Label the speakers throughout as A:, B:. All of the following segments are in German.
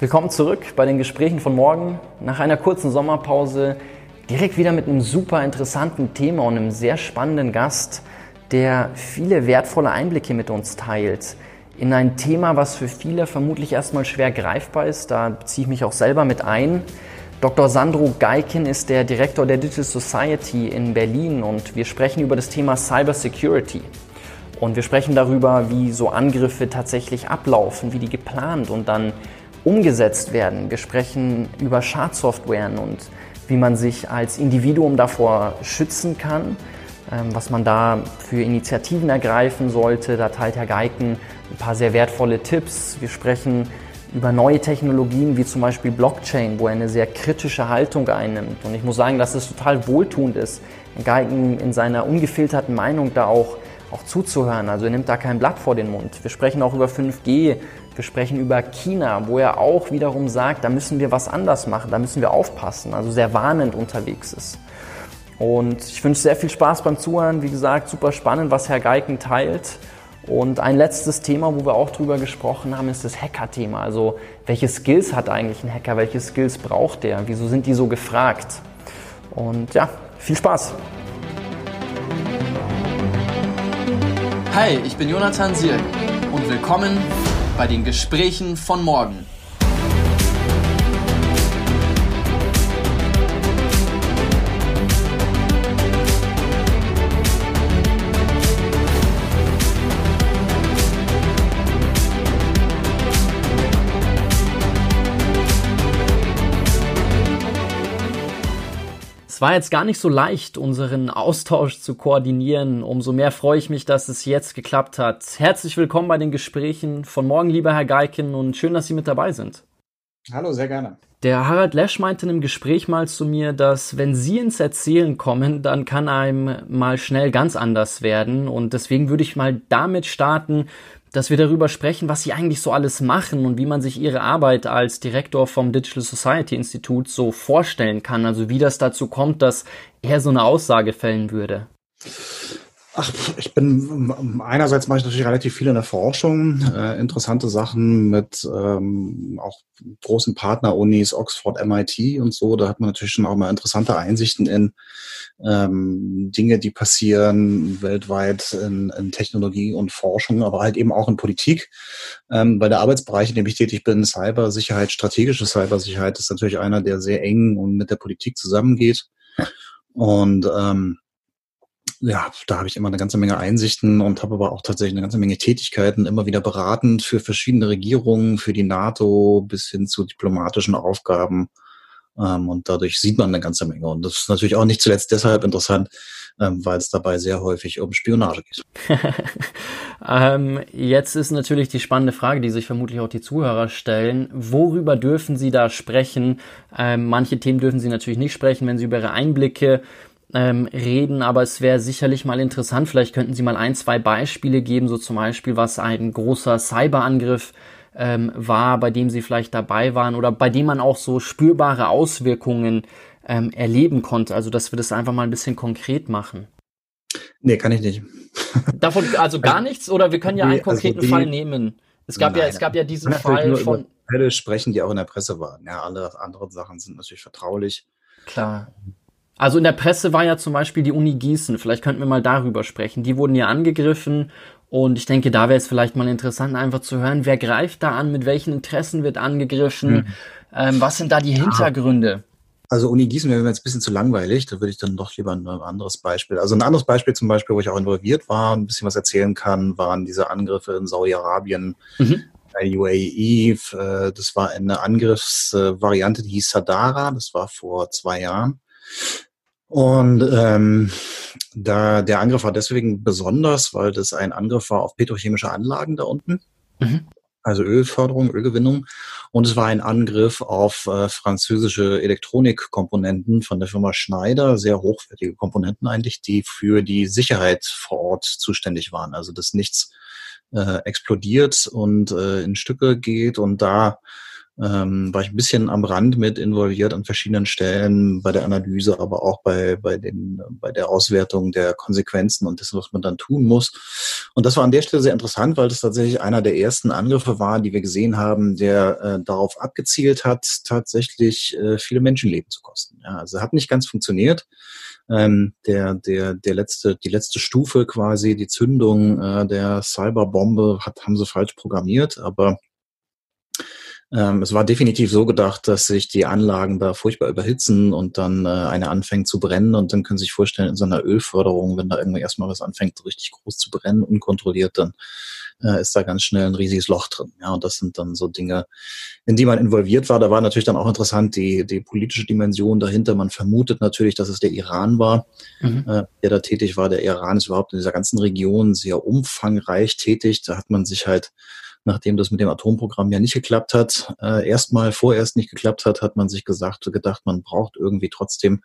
A: Willkommen zurück bei den Gesprächen von morgen. Nach einer kurzen Sommerpause direkt wieder mit einem super interessanten Thema und einem sehr spannenden Gast, der viele wertvolle Einblicke mit uns teilt. In ein Thema, was für viele vermutlich erstmal schwer greifbar ist. Da beziehe ich mich auch selber mit ein. Dr. Sandro Geiken ist der Direktor der Digital Society in Berlin und wir sprechen über das Thema Cyber Security. Und wir sprechen darüber, wie so Angriffe tatsächlich ablaufen, wie die geplant und dann umgesetzt werden. Wir sprechen über Schadsoftwaren und wie man sich als Individuum davor schützen kann, ähm, was man da für Initiativen ergreifen sollte. Da teilt Herr Geiken ein paar sehr wertvolle Tipps. Wir sprechen über neue Technologien wie zum Beispiel Blockchain, wo er eine sehr kritische Haltung einnimmt. Und ich muss sagen, dass es total wohltuend ist, Herr Geiken in seiner ungefilterten Meinung da auch, auch zuzuhören. Also er nimmt da kein Blatt vor den Mund. Wir sprechen auch über 5G, wir sprechen über China, wo er auch wiederum sagt, da müssen wir was anders machen, da müssen wir aufpassen, also sehr warnend unterwegs ist. Und ich wünsche sehr viel Spaß beim Zuhören. Wie gesagt, super spannend, was Herr Geiken teilt. Und ein letztes Thema, wo wir auch drüber gesprochen haben, ist das Hacker-Thema. Also welche Skills hat eigentlich ein Hacker? Welche Skills braucht der? Wieso sind die so gefragt? Und ja, viel Spaß!
B: Hi, ich bin Jonathan Siel und willkommen bei den Gesprächen von morgen.
A: Es war jetzt gar nicht so leicht, unseren Austausch zu koordinieren. Umso mehr freue ich mich, dass es jetzt geklappt hat. Herzlich willkommen bei den Gesprächen von morgen, lieber Herr Geiken, und schön, dass Sie mit dabei sind.
C: Hallo, sehr gerne.
A: Der Harald Lesch meinte in einem Gespräch mal zu mir, dass wenn Sie ins Erzählen kommen, dann kann einem mal schnell ganz anders werden. Und deswegen würde ich mal damit starten, dass wir darüber sprechen, was sie eigentlich so alles machen und wie man sich ihre Arbeit als Direktor vom Digital Society Institut so vorstellen kann. Also wie das dazu kommt, dass er so eine Aussage fällen würde.
C: Ach, ich bin einerseits mache ich natürlich relativ viel in der Forschung, äh, interessante Sachen mit ähm, auch großen Partnerunis, Oxford, MIT und so. Da hat man natürlich schon auch mal interessante Einsichten in ähm, Dinge, die passieren weltweit in, in Technologie und Forschung, aber halt eben auch in Politik. Ähm, bei der Arbeitsbereich, in dem ich tätig bin, Cybersicherheit, strategische Cybersicherheit, ist natürlich einer, der sehr eng und mit der Politik zusammengeht. Und ähm, ja, da habe ich immer eine ganze Menge Einsichten und habe aber auch tatsächlich eine ganze Menge Tätigkeiten, immer wieder beratend für verschiedene Regierungen, für die NATO bis hin zu diplomatischen Aufgaben. Ähm, und dadurch sieht man eine ganze Menge. Und das ist natürlich auch nicht zuletzt deshalb interessant, ähm, weil es dabei sehr häufig um Spionage geht.
A: ähm, jetzt ist natürlich die spannende Frage, die sich vermutlich auch die Zuhörer stellen. Worüber dürfen Sie da sprechen? Ähm, manche Themen dürfen Sie natürlich nicht sprechen, wenn Sie über Ihre Einblicke ähm, reden, aber es wäre sicherlich mal interessant, vielleicht könnten Sie mal ein, zwei Beispiele geben, so zum Beispiel, was ein großer Cyberangriff ähm, war, bei dem Sie vielleicht dabei waren oder bei dem man auch so spürbare Auswirkungen ähm, erleben konnte. Also, dass wir das einfach mal ein bisschen konkret machen.
C: Nee, kann ich nicht.
A: Davon also gar nichts oder wir können ja nee, einen also konkreten also die, Fall nehmen. Es gab nein, ja, es gab ja diesen Fall von
C: Fälle sprechen, die auch in der Presse waren. Ja, alle anderen Sachen sind natürlich vertraulich.
A: Klar. Also in der Presse war ja zum Beispiel die Uni Gießen, vielleicht könnten wir mal darüber sprechen. Die wurden ja angegriffen und ich denke, da wäre es vielleicht mal interessant, einfach zu hören, wer greift da an, mit welchen Interessen wird angegriffen, mhm. ähm, was sind da die Hintergründe?
C: Also Uni Gießen wäre mir jetzt ein bisschen zu langweilig, da würde ich dann doch lieber ein anderes Beispiel. Also ein anderes Beispiel zum Beispiel, wo ich auch involviert war, ein bisschen was erzählen kann, waren diese Angriffe in Saudi-Arabien, mhm. UAE. Äh, das war eine Angriffsvariante, die hieß Sadara, das war vor zwei Jahren. Und ähm, da der Angriff war deswegen besonders, weil das ein Angriff war auf petrochemische Anlagen da unten. Mhm. Also Ölförderung, Ölgewinnung. Und es war ein Angriff auf äh, französische Elektronikkomponenten von der Firma Schneider, sehr hochwertige Komponenten eigentlich, die für die Sicherheit vor Ort zuständig waren. Also dass nichts äh, explodiert und äh, in Stücke geht und da ähm, war ich ein bisschen am Rand mit involviert an verschiedenen Stellen bei der Analyse, aber auch bei, bei, den, bei der Auswertung der Konsequenzen und dessen, was man dann tun muss. Und das war an der Stelle sehr interessant, weil das tatsächlich einer der ersten Angriffe war, die wir gesehen haben, der äh, darauf abgezielt hat, tatsächlich äh, viele Menschenleben zu kosten. Ja, also hat nicht ganz funktioniert. Ähm, der, der, der letzte, die letzte Stufe quasi, die Zündung äh, der Cyberbombe hat, haben sie falsch programmiert, aber ähm, es war definitiv so gedacht, dass sich die Anlagen da furchtbar überhitzen und dann äh, eine anfängt zu brennen und dann können Sie sich vorstellen, in so einer Ölförderung, wenn da irgendwie erstmal was anfängt, richtig groß zu brennen, unkontrolliert, dann äh, ist da ganz schnell ein riesiges Loch drin. Ja, und das sind dann so Dinge, in die man involviert war. Da war natürlich dann auch interessant die, die politische Dimension dahinter. Man vermutet natürlich, dass es der Iran war, mhm. äh, der da tätig war. Der Iran ist überhaupt in dieser ganzen Region sehr umfangreich tätig. Da hat man sich halt nachdem das mit dem Atomprogramm ja nicht geklappt hat, äh, erstmal vorerst nicht geklappt hat, hat man sich gesagt, gedacht, man braucht irgendwie trotzdem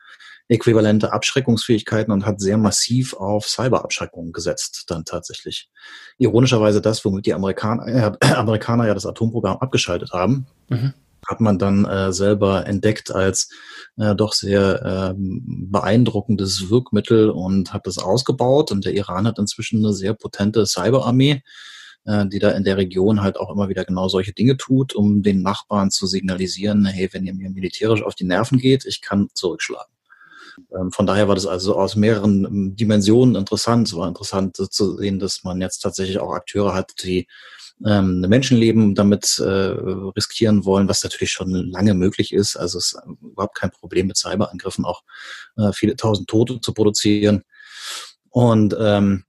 C: äquivalente Abschreckungsfähigkeiten und hat sehr massiv auf Cyberabschreckung gesetzt, dann tatsächlich. Ironischerweise das, womit die Amerikaner, äh, Amerikaner ja das Atomprogramm abgeschaltet haben. Mhm hat man dann äh, selber entdeckt als äh, doch sehr äh, beeindruckendes Wirkmittel und hat das ausgebaut. Und der Iran hat inzwischen eine sehr potente Cyberarmee, äh, die da in der Region halt auch immer wieder genau solche Dinge tut, um den Nachbarn zu signalisieren, hey, wenn ihr mir militärisch auf die Nerven geht, ich kann zurückschlagen. Ähm, von daher war das also aus mehreren ähm, Dimensionen interessant. Es war interessant zu sehen, dass man jetzt tatsächlich auch Akteure hat, die ähm, Menschenleben damit äh, riskieren wollen, was natürlich schon lange möglich ist. Also es ist überhaupt kein Problem mit Cyberangriffen auch äh, viele tausend Tote zu produzieren. Und ähm,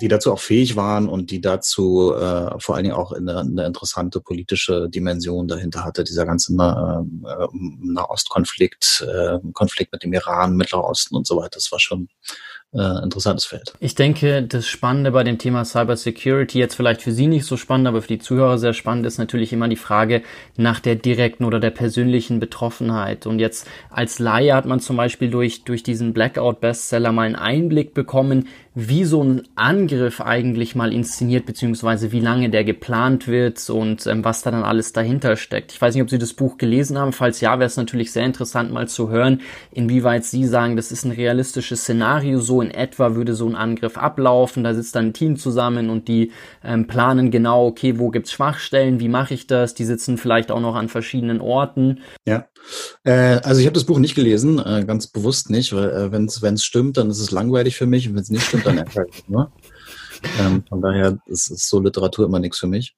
C: die dazu auch fähig waren und die dazu äh, vor allen Dingen auch eine, eine interessante politische Dimension dahinter hatte, dieser ganze äh, äh, Nahostkonflikt, äh, Konflikt mit dem Iran, Mittlerer Osten und so weiter. Das war schon äh, interessantes Feld.
A: Ich denke, das Spannende bei dem Thema Cybersecurity, jetzt vielleicht für Sie nicht so spannend, aber für die Zuhörer sehr spannend, ist natürlich immer die Frage nach der direkten oder der persönlichen Betroffenheit. Und jetzt als Laie hat man zum Beispiel durch, durch diesen Blackout-Bestseller mal einen Einblick bekommen, wie so ein Angriff eigentlich mal inszeniert, beziehungsweise wie lange der geplant wird und ähm, was da dann alles dahinter steckt. Ich weiß nicht, ob Sie das Buch gelesen haben. Falls ja, wäre es natürlich sehr interessant mal zu hören, inwieweit Sie sagen, das ist ein realistisches Szenario. So in etwa würde so ein Angriff ablaufen. Da sitzt dann ein Team zusammen und die ähm, planen genau, okay, wo gibt's Schwachstellen, wie mache ich das? Die sitzen vielleicht auch noch an verschiedenen Orten.
C: Ja, äh, also ich habe das Buch nicht gelesen, äh, ganz bewusst nicht, weil äh, wenn es stimmt, dann ist es langweilig für mich und wenn es nicht stimmt, dann ärgere ich nur. Ähm, von daher ist, ist so Literatur immer nichts für mich.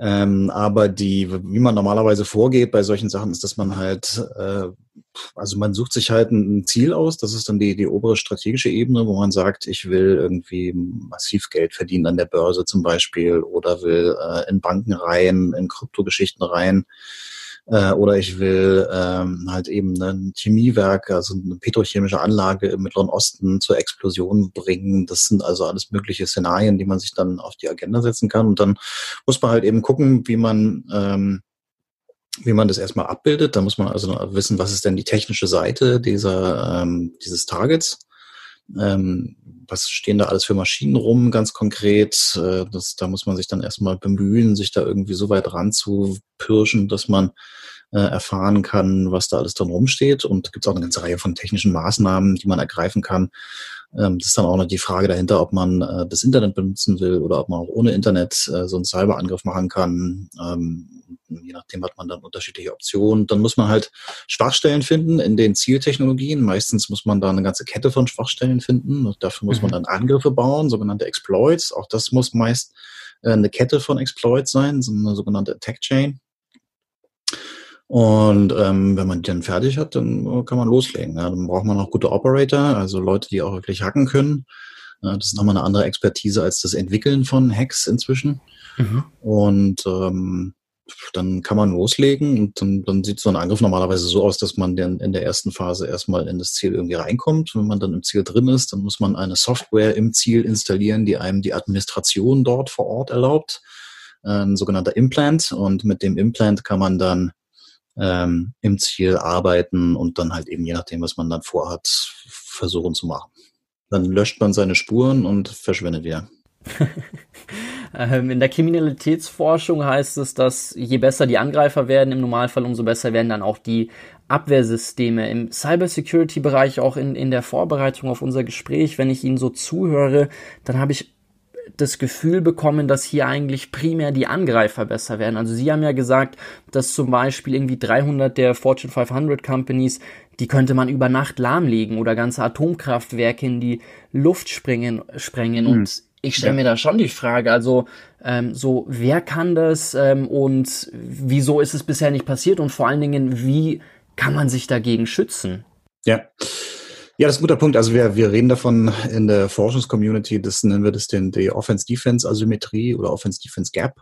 C: Ähm, aber die, wie man normalerweise vorgeht bei solchen Sachen, ist, dass man halt, äh, also man sucht sich halt ein Ziel aus, das ist dann die, die obere strategische Ebene, wo man sagt, ich will irgendwie massiv Geld verdienen an der Börse zum Beispiel oder will äh, in Banken rein, in Kryptogeschichten rein äh, oder ich will ähm, halt eben ein Chemiewerk, also eine petrochemische Anlage im Mittleren Osten zur Explosion bringen. Das sind also alles mögliche Szenarien, die man sich dann auf die Agenda setzen kann. Und dann muss man halt eben gucken, wie man ähm, wie man das erstmal abbildet. Da muss man also wissen, was ist denn die technische Seite dieser, ähm, dieses Targets. Ähm, was stehen da alles für Maschinen rum, ganz konkret? Äh, das, da muss man sich dann erstmal bemühen, sich da irgendwie so weit ranzupirschen, dass man äh, erfahren kann, was da alles drin rumsteht. Und gibt es auch eine ganze Reihe von technischen Maßnahmen, die man ergreifen kann. Ähm, das ist dann auch noch die Frage dahinter, ob man äh, das Internet benutzen will oder ob man auch ohne Internet äh, so einen Cyberangriff machen kann. Ähm, je nachdem hat man dann unterschiedliche Optionen. Dann muss man halt Schwachstellen finden in den Zieltechnologien. Meistens muss man da eine ganze Kette von Schwachstellen finden. Und dafür muss mhm. man dann Angriffe bauen, sogenannte Exploits. Auch das muss meist äh, eine Kette von Exploits sein, so eine sogenannte Attack Chain. Und ähm, wenn man die dann fertig hat, dann kann man loslegen. Ja. Dann braucht man auch gute Operator, also Leute, die auch wirklich hacken können. Ja, das ist nochmal eine andere Expertise als das Entwickeln von Hacks inzwischen. Mhm. Und ähm, dann kann man loslegen und dann, dann sieht so ein Angriff normalerweise so aus, dass man dann in der ersten Phase erstmal in das Ziel irgendwie reinkommt. Wenn man dann im Ziel drin ist, dann muss man eine Software im Ziel installieren, die einem die Administration dort vor Ort erlaubt. Ein sogenannter Implant. Und mit dem Implant kann man dann ähm, im Ziel arbeiten und dann halt eben je nachdem, was man dann vorhat, versuchen zu machen. Dann löscht man seine Spuren und verschwindet wieder.
A: Ähm, in der Kriminalitätsforschung heißt es, dass je besser die Angreifer werden, im Normalfall umso besser werden dann auch die Abwehrsysteme. Im Cybersecurity-Bereich, auch in, in der Vorbereitung auf unser Gespräch, wenn ich Ihnen so zuhöre, dann habe ich das Gefühl bekommen, dass hier eigentlich primär die Angreifer besser werden. Also Sie haben ja gesagt, dass zum Beispiel irgendwie 300 der Fortune 500 Companies, die könnte man über Nacht lahmlegen oder ganze Atomkraftwerke in die Luft sprengen. sprengen. Mhm. Und ich stelle ja. mir da schon die Frage, also ähm, so, wer kann das ähm, und wieso ist es bisher nicht passiert und vor allen Dingen, wie kann man sich dagegen schützen?
C: Ja. Ja, das ist ein guter Punkt. Also wir, wir reden davon in der Forschungscommunity, das nennen wir das den, die Offense-Defense-Asymmetrie oder Offense-Defense-Gap.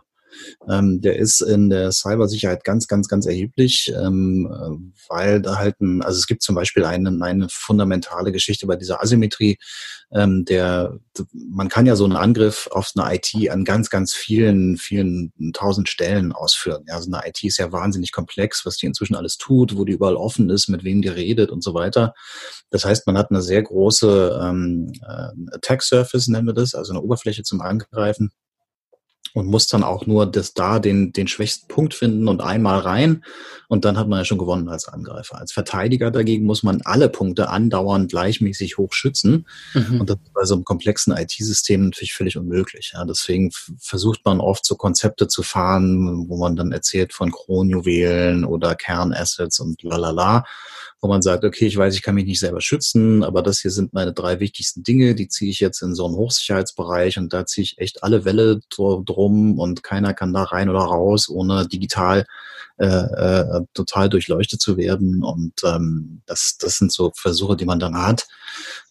C: Ähm, der ist in der Cybersicherheit ganz, ganz, ganz erheblich, ähm, weil da halt ein, also es gibt zum Beispiel eine, eine fundamentale Geschichte bei dieser Asymmetrie, ähm, der, man kann ja so einen Angriff auf eine IT an ganz, ganz vielen, vielen tausend Stellen ausführen. Ja, also eine IT ist ja wahnsinnig komplex, was die inzwischen alles tut, wo die überall offen ist, mit wem die redet und so weiter. Das heißt, man hat eine sehr große ähm, äh, Attack Surface, nennen wir das, also eine Oberfläche zum Angreifen und muss dann auch nur das da den, den schwächsten Punkt finden und einmal rein und dann hat man ja schon gewonnen als Angreifer. Als Verteidiger dagegen muss man alle Punkte andauernd gleichmäßig hoch schützen mhm. und das ist bei so einem komplexen IT-System natürlich völlig unmöglich. Ja. Deswegen versucht man oft so Konzepte zu fahren, wo man dann erzählt von Kronjuwelen oder Kernassets und lalala wo man sagt, okay, ich weiß, ich kann mich nicht selber schützen, aber das hier sind meine drei wichtigsten Dinge, die ziehe ich jetzt in so einen Hochsicherheitsbereich und da ziehe ich echt alle Welle drum und keiner kann da rein oder raus, ohne digital äh, äh, total durchleuchtet zu werden. Und ähm, das, das sind so Versuche, die man dann hat.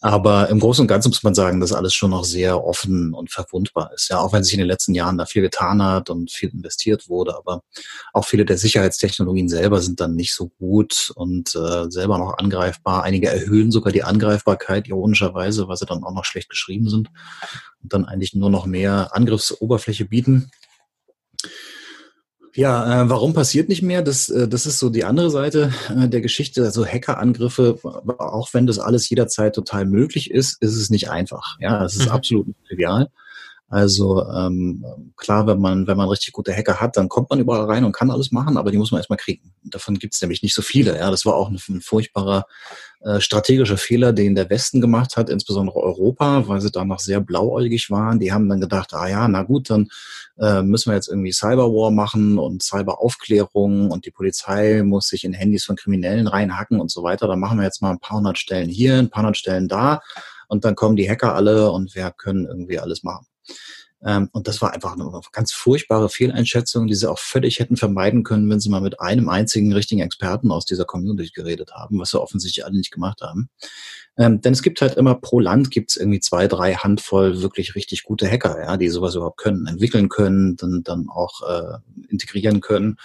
C: Aber im Großen und Ganzen muss man sagen, dass alles schon noch sehr offen und verwundbar ist. Ja, auch wenn sich in den letzten Jahren da viel getan hat und viel investiert wurde, aber auch viele der Sicherheitstechnologien selber sind dann nicht so gut und äh, selber noch angreifbar. Einige erhöhen sogar die Angreifbarkeit, ironischerweise, weil sie dann auch noch schlecht geschrieben sind und dann eigentlich nur noch mehr Angriffsoberfläche bieten. Ja, äh, warum passiert nicht mehr? Das, äh, das ist so die andere Seite äh, der Geschichte. Also Hackerangriffe, auch wenn das alles jederzeit total möglich ist, ist es nicht einfach. Ja, es ist mhm. absolut nicht trivial. Also ähm, klar, wenn man, wenn man richtig gute Hacker hat, dann kommt man überall rein und kann alles machen, aber die muss man erstmal kriegen. Davon gibt es nämlich nicht so viele. Ja, das war auch ein, ein furchtbarer äh, strategischer Fehler, den der Westen gemacht hat, insbesondere Europa, weil sie da noch sehr blauäugig waren. Die haben dann gedacht, ah ja, na gut, dann äh, müssen wir jetzt irgendwie Cyberwar machen und Cyberaufklärung und die Polizei muss sich in Handys von Kriminellen reinhacken und so weiter. Dann machen wir jetzt mal ein paar hundert Stellen hier, ein paar hundert Stellen da und dann kommen die Hacker alle und wir können irgendwie alles machen. Ähm, und das war einfach eine ganz furchtbare Fehleinschätzung, die sie auch völlig hätten vermeiden können, wenn sie mal mit einem einzigen richtigen Experten aus dieser Community geredet haben, was sie offensichtlich alle nicht gemacht haben. Ähm, denn es gibt halt immer pro Land gibt es irgendwie zwei, drei Handvoll wirklich richtig gute Hacker, ja, die sowas überhaupt können, entwickeln können, dann, dann auch äh, integrieren können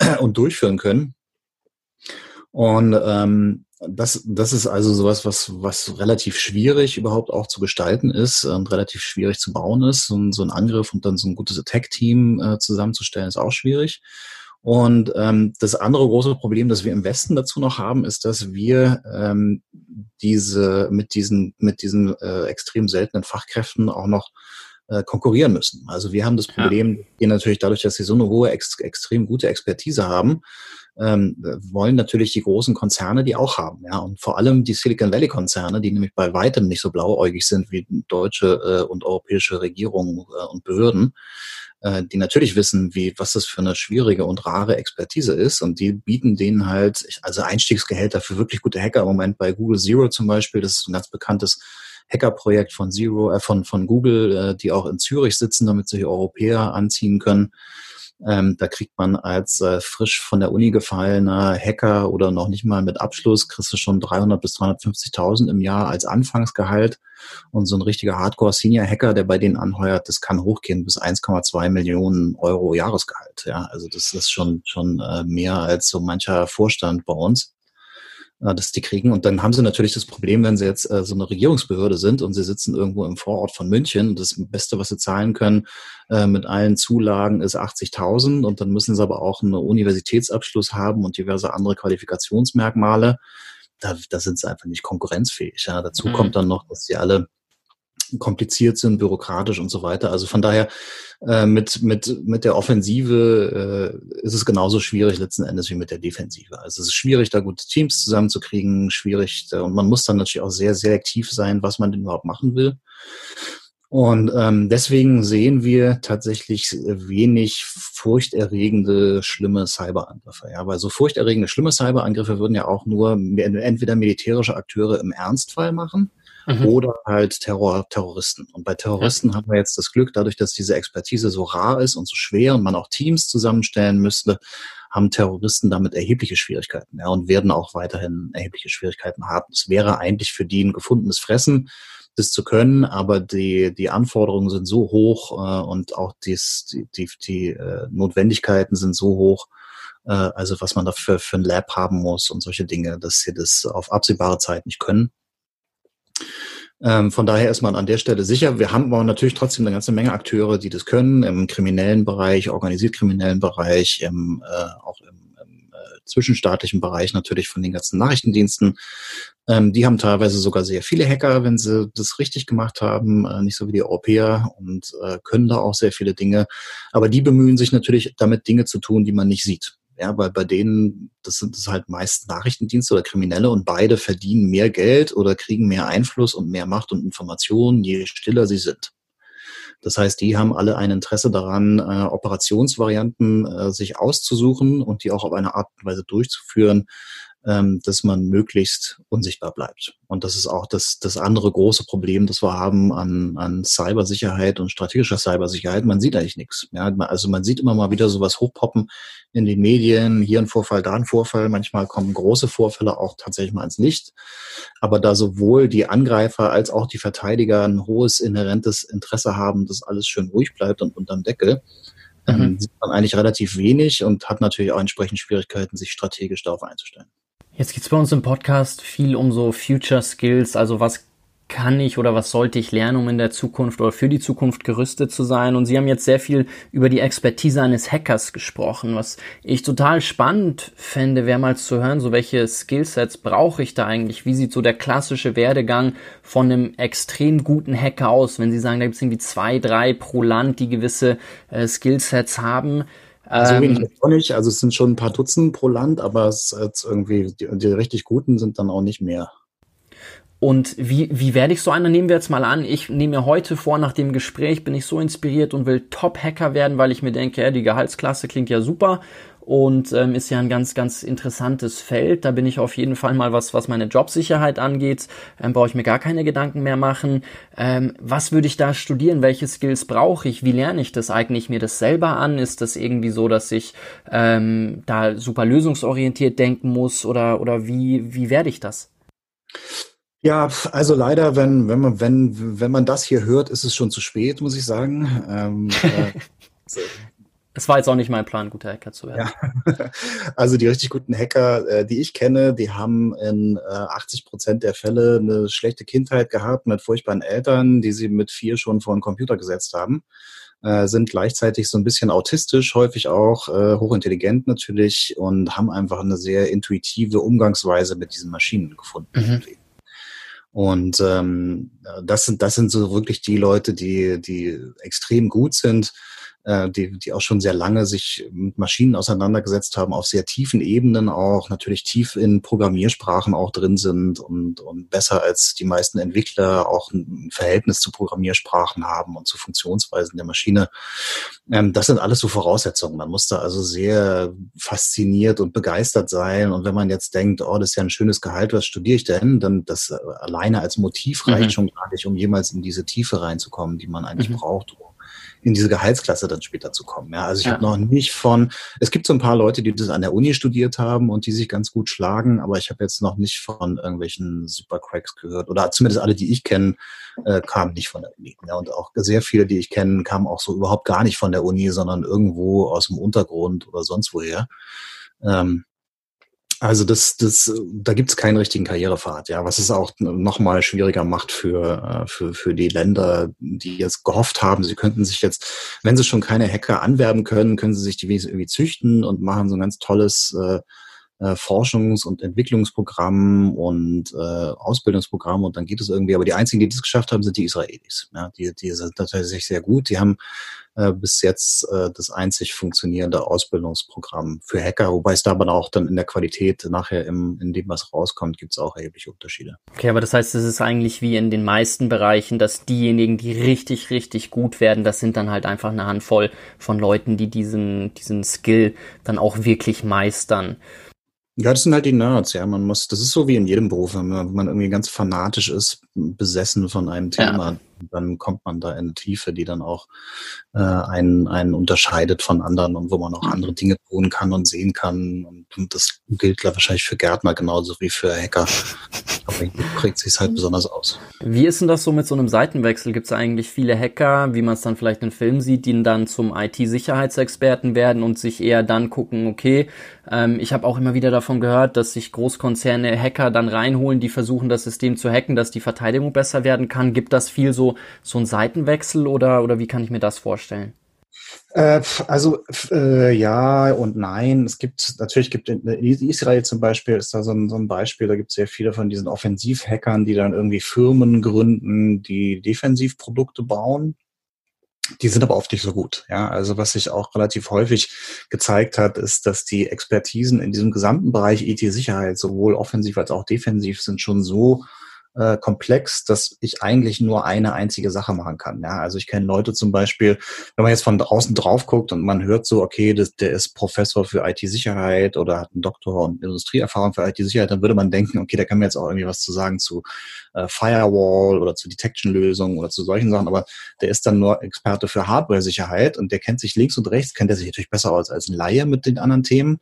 C: und durchführen können. Und ähm, das, das ist also sowas, was, was relativ schwierig überhaupt auch zu gestalten ist und relativ schwierig zu bauen ist. So ein, so ein Angriff und dann so ein gutes Attack-Team äh, zusammenzustellen, ist auch schwierig. Und ähm, das andere große Problem, das wir im Westen dazu noch haben, ist, dass wir ähm, diese mit diesen mit diesen äh, extrem seltenen Fachkräften auch noch äh, konkurrieren müssen. Also wir haben das Problem, ja. wir natürlich dadurch, dass sie so eine hohe ex extrem gute Expertise haben, ähm, wollen natürlich die großen Konzerne die auch haben. Ja, und vor allem die Silicon Valley Konzerne, die nämlich bei weitem nicht so blauäugig sind wie deutsche äh, und europäische Regierungen äh, und Behörden, äh, die natürlich wissen, wie was das für eine schwierige und rare Expertise ist und die bieten denen halt also Einstiegsgehälter für wirklich gute Hacker im Moment bei Google Zero zum Beispiel. Das ist ein ganz bekanntes Hackerprojekt von Zero, äh, von von Google, äh, die auch in Zürich sitzen, damit sich Europäer anziehen können. Ähm, da kriegt man als äh, frisch von der Uni gefallener Hacker oder noch nicht mal mit Abschluss, kriegst du schon 300 bis 350.000 im Jahr als Anfangsgehalt. Und so ein richtiger Hardcore-Senior-Hacker, der bei denen anheuert, das kann hochgehen bis 1,2 Millionen Euro Jahresgehalt. Ja, also das ist schon, schon äh, mehr als so mancher Vorstand bei uns. Äh, dass die kriegen. Und dann haben sie natürlich das Problem, wenn sie jetzt äh, so eine Regierungsbehörde sind und sie sitzen irgendwo im Vorort von München. Das Beste, was sie zahlen können äh, mit allen Zulagen, ist 80.000. Und dann müssen sie aber auch einen Universitätsabschluss haben und diverse andere Qualifikationsmerkmale. Da, da sind sie einfach nicht konkurrenzfähig. Ja. Dazu mhm. kommt dann noch, dass sie alle kompliziert sind, bürokratisch und so weiter. Also von daher äh, mit, mit, mit der Offensive äh, ist es genauso schwierig letzten Endes wie mit der Defensive. Also es ist schwierig, da gute Teams zusammenzukriegen, schwierig äh, und man muss dann natürlich auch sehr selektiv sein, was man denn überhaupt machen will. Und ähm, deswegen sehen wir tatsächlich wenig furchterregende, schlimme Cyberangriffe. Ja, weil so furchterregende, schlimme Cyberangriffe würden ja auch nur entweder militärische Akteure im Ernstfall machen mhm. oder halt Terror, Terroristen. Und bei Terroristen ja. haben wir jetzt das Glück, dadurch, dass diese Expertise so rar ist und so schwer und man auch Teams zusammenstellen müsste, haben Terroristen damit erhebliche Schwierigkeiten ja, und werden auch weiterhin erhebliche Schwierigkeiten haben. Es wäre eigentlich für die ein gefundenes Fressen, das zu können, aber die, die Anforderungen sind so hoch äh, und auch dies, die, die, die äh, Notwendigkeiten sind so hoch, äh, also was man dafür für ein Lab haben muss und solche Dinge, dass sie das auf absehbare Zeit nicht können. Ähm, von daher ist man an der Stelle sicher. Wir haben aber natürlich trotzdem eine ganze Menge Akteure, die das können, im kriminellen Bereich, organisiert kriminellen Bereich, im, äh, auch im, im äh, zwischenstaatlichen Bereich natürlich von den ganzen Nachrichtendiensten. Ähm, die haben teilweise sogar sehr viele Hacker, wenn sie das richtig gemacht haben, äh, nicht so wie die Europäer und äh, können da auch sehr viele Dinge. Aber die bemühen sich natürlich damit Dinge zu tun, die man nicht sieht. Ja, weil bei denen, das sind das halt meist Nachrichtendienste oder Kriminelle und beide verdienen mehr Geld oder kriegen mehr Einfluss und mehr Macht und Informationen, je stiller sie sind. Das heißt, die haben alle ein Interesse daran, äh, Operationsvarianten äh, sich auszusuchen und die auch auf eine Art und Weise durchzuführen, ähm, dass man möglichst unsichtbar bleibt. Und das ist auch das, das andere große Problem, das wir haben an, an Cybersicherheit und strategischer Cybersicherheit. Man sieht eigentlich nichts. Ja, also man sieht immer mal wieder sowas hochpoppen in den Medien, hier ein Vorfall, da ein Vorfall. Manchmal kommen große Vorfälle auch tatsächlich mal ins Licht. Aber da sowohl die Angreifer als auch die Verteidiger ein hohes inhärentes Interesse haben, dass alles schön ruhig bleibt und unterm Deckel, ähm, mhm. sieht man eigentlich relativ wenig und hat natürlich auch entsprechend Schwierigkeiten, sich strategisch darauf einzustellen.
A: Jetzt geht es bei uns im Podcast viel um so Future Skills, also was kann ich oder was sollte ich lernen, um in der Zukunft oder für die Zukunft gerüstet zu sein. Und Sie haben jetzt sehr viel über die Expertise eines Hackers gesprochen, was ich total spannend fände, wäre mal zu hören, so welche Skillsets brauche ich da eigentlich? Wie sieht so der klassische Werdegang von einem extrem guten Hacker aus? Wenn Sie sagen, da gibt es irgendwie zwei, drei pro Land, die gewisse äh, Skillsets haben.
C: So ähm, wenig auch nicht. Also es sind schon ein paar Dutzend pro Land, aber es ist irgendwie, die, die richtig guten sind dann auch nicht mehr.
A: Und wie, wie werde ich so einer? Nehmen wir jetzt mal an, ich nehme mir heute vor, nach dem Gespräch bin ich so inspiriert und will Top-Hacker werden, weil ich mir denke, ja, die Gehaltsklasse klingt ja super und ähm, ist ja ein ganz, ganz interessantes Feld. Da bin ich auf jeden Fall mal was, was meine Jobsicherheit angeht, ähm, brauche ich mir gar keine Gedanken mehr machen. Ähm, was würde ich da studieren? Welche Skills brauche ich? Wie lerne ich das? Eigne ich mir das selber an? Ist das irgendwie so, dass ich ähm, da super lösungsorientiert denken muss oder, oder wie, wie werde ich das?
C: Ja, also leider, wenn, wenn man, wenn, wenn man das hier hört, ist es schon zu spät, muss ich sagen. Ähm, äh,
A: Es war jetzt auch nicht mein Plan, guter Hacker zu werden.
C: Ja. Also die richtig guten Hacker, äh, die ich kenne, die haben in 80 äh, Prozent der Fälle eine schlechte Kindheit gehabt mit furchtbaren Eltern, die sie mit vier schon vor den Computer gesetzt haben, äh, sind gleichzeitig so ein bisschen autistisch, häufig auch hochintelligent natürlich und haben einfach eine sehr intuitive Umgangsweise mit diesen Maschinen gefunden. Mhm. Und ähm, das sind das sind so wirklich die Leute, die die extrem gut sind äh, die, die auch schon sehr lange sich mit Maschinen auseinandergesetzt haben, auf sehr tiefen Ebenen auch, natürlich tief in Programmiersprachen auch drin sind und, und besser als die meisten Entwickler auch ein Verhältnis zu Programmiersprachen haben und zu Funktionsweisen der Maschine. Ähm, das sind alles so Voraussetzungen. Man muss da also sehr fasziniert und begeistert sein. Und wenn man jetzt denkt, oh, das ist ja ein schönes Gehalt, was studiere ich denn? Dann das alleine als Motiv reicht mhm. schon gar nicht, um jemals in diese Tiefe reinzukommen, die man eigentlich mhm. braucht, in diese Gehaltsklasse dann später zu kommen. Ja, also ich ja. habe noch nicht von, es gibt so ein paar Leute, die das an der Uni studiert haben und die sich ganz gut schlagen, aber ich habe jetzt noch nicht von irgendwelchen Supercracks gehört oder zumindest alle, die ich kenne, äh, kamen nicht von der Uni. Ja, und auch sehr viele, die ich kenne, kamen auch so überhaupt gar nicht von der Uni, sondern irgendwo aus dem Untergrund oder sonst woher. Ähm, also das, das, da gibt's keinen richtigen Karrierepfad, ja, was es auch noch mal schwieriger macht für, äh, für, für die Länder, die jetzt gehofft haben, sie könnten sich jetzt, wenn sie schon keine Hacker anwerben können, können sie sich die irgendwie züchten und machen so ein ganz tolles äh, äh, Forschungs- und Entwicklungsprogramm und äh, Ausbildungsprogramm und dann geht es irgendwie. Aber die einzigen, die das geschafft haben, sind die Israelis. Ja, die, die sind tatsächlich sehr gut. Die haben äh, bis jetzt äh, das einzig funktionierende Ausbildungsprogramm für Hacker, wobei es da aber auch dann in der Qualität nachher im, in dem, was rauskommt, gibt es auch erhebliche Unterschiede.
A: Okay, aber das heißt, es ist eigentlich wie in den meisten Bereichen, dass diejenigen, die richtig, richtig gut werden, das sind dann halt einfach eine Handvoll von Leuten, die diesen, diesen Skill dann auch wirklich meistern.
C: Ja, das sind halt die Nerds, ja. Man muss, das ist so wie in jedem Beruf, wenn man, irgendwie ganz fanatisch ist, besessen von einem Thema, ja. Dann kommt man da in eine Tiefe, die dann auch äh, einen, einen unterscheidet von anderen und wo man auch andere Dinge tun kann und sehen kann. Und, und das gilt wahrscheinlich für Gärtner genauso wie für Hacker. Aber hier prägt sich halt besonders aus.
A: Wie ist denn das so mit so einem Seitenwechsel? Gibt es eigentlich viele Hacker, wie man es dann vielleicht in Filmen sieht, die dann zum IT-Sicherheitsexperten werden und sich eher dann gucken, okay, ähm, ich habe auch immer wieder davon gehört, dass sich Großkonzerne Hacker dann reinholen, die versuchen, das System zu hacken, dass die Verteidigung besser werden kann. Gibt das viel so, so einen Seitenwechsel oder, oder wie kann ich mir das vorstellen?
C: Äh, also äh, ja und nein. Es gibt natürlich gibt in, Israel zum Beispiel ist da so ein, so ein Beispiel. Da gibt es sehr viele von diesen Offensivhackern, die dann irgendwie Firmen gründen, die Defensivprodukte bauen. Die sind aber oft nicht so gut. Ja, also was sich auch relativ häufig gezeigt hat, ist, dass die Expertisen in diesem gesamten Bereich IT-Sicherheit sowohl offensiv als auch defensiv sind schon so äh, komplex, dass ich eigentlich nur eine einzige Sache machen kann. Ja, also ich kenne Leute zum Beispiel, wenn man jetzt von draußen drauf guckt und man hört so, okay, das, der ist Professor für IT-Sicherheit oder hat einen Doktor und Industrieerfahrung für IT-Sicherheit, dann würde man denken, okay, da kann man jetzt auch irgendwie was zu sagen zu äh, Firewall oder zu Detection-Lösungen oder zu solchen Sachen, aber der ist dann nur Experte für Hardware-Sicherheit und der kennt sich links und rechts, kennt er sich natürlich besser aus als ein Laie mit den anderen Themen,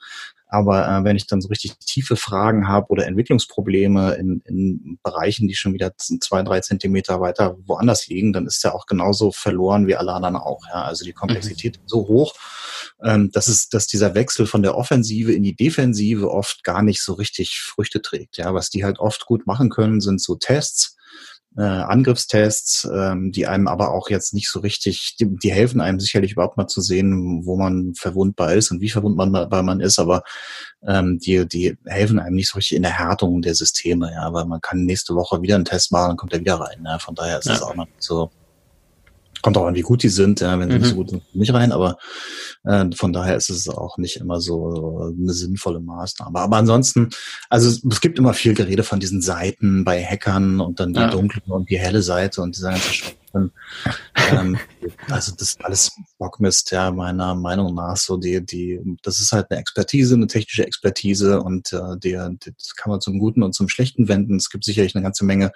C: aber äh, wenn ich dann so richtig tiefe Fragen habe oder Entwicklungsprobleme in, in Bereichen, die schon wieder zwei, drei Zentimeter weiter woanders liegen, dann ist er auch genauso verloren wie alle anderen auch. Ja? Also die Komplexität mhm. so hoch, ähm, dass es, dass dieser Wechsel von der Offensive in die Defensive oft gar nicht so richtig Früchte trägt. Ja, was die halt oft gut machen können, sind so Tests äh, Angriffstests, ähm, die einem aber auch jetzt nicht so richtig, die, die, helfen einem sicherlich überhaupt mal zu sehen, wo man verwundbar ist und wie verwundbar man ist, aber ähm, die, die helfen einem nicht so richtig in der Härtung der Systeme, ja, weil man kann nächste Woche wieder einen Test machen, dann kommt er wieder rein. Ja, von daher ist es ja. auch noch so Kommt auch an, wie gut die sind, ja, wenn sie mhm. nicht so gut sind, nicht rein, aber von daher ist es auch nicht immer so eine sinnvolle Maßnahme. Aber ansonsten, also es gibt immer viel Gerede von diesen Seiten bei Hackern und dann die ja. dunkle und die helle Seite und dieser ganze Schwachsinn. ähm, also das ist alles Bockmist, ja, meiner Meinung nach. So die, die, das ist halt eine Expertise, eine technische Expertise und äh, der, das kann man zum Guten und zum Schlechten wenden. Es gibt sicherlich eine ganze Menge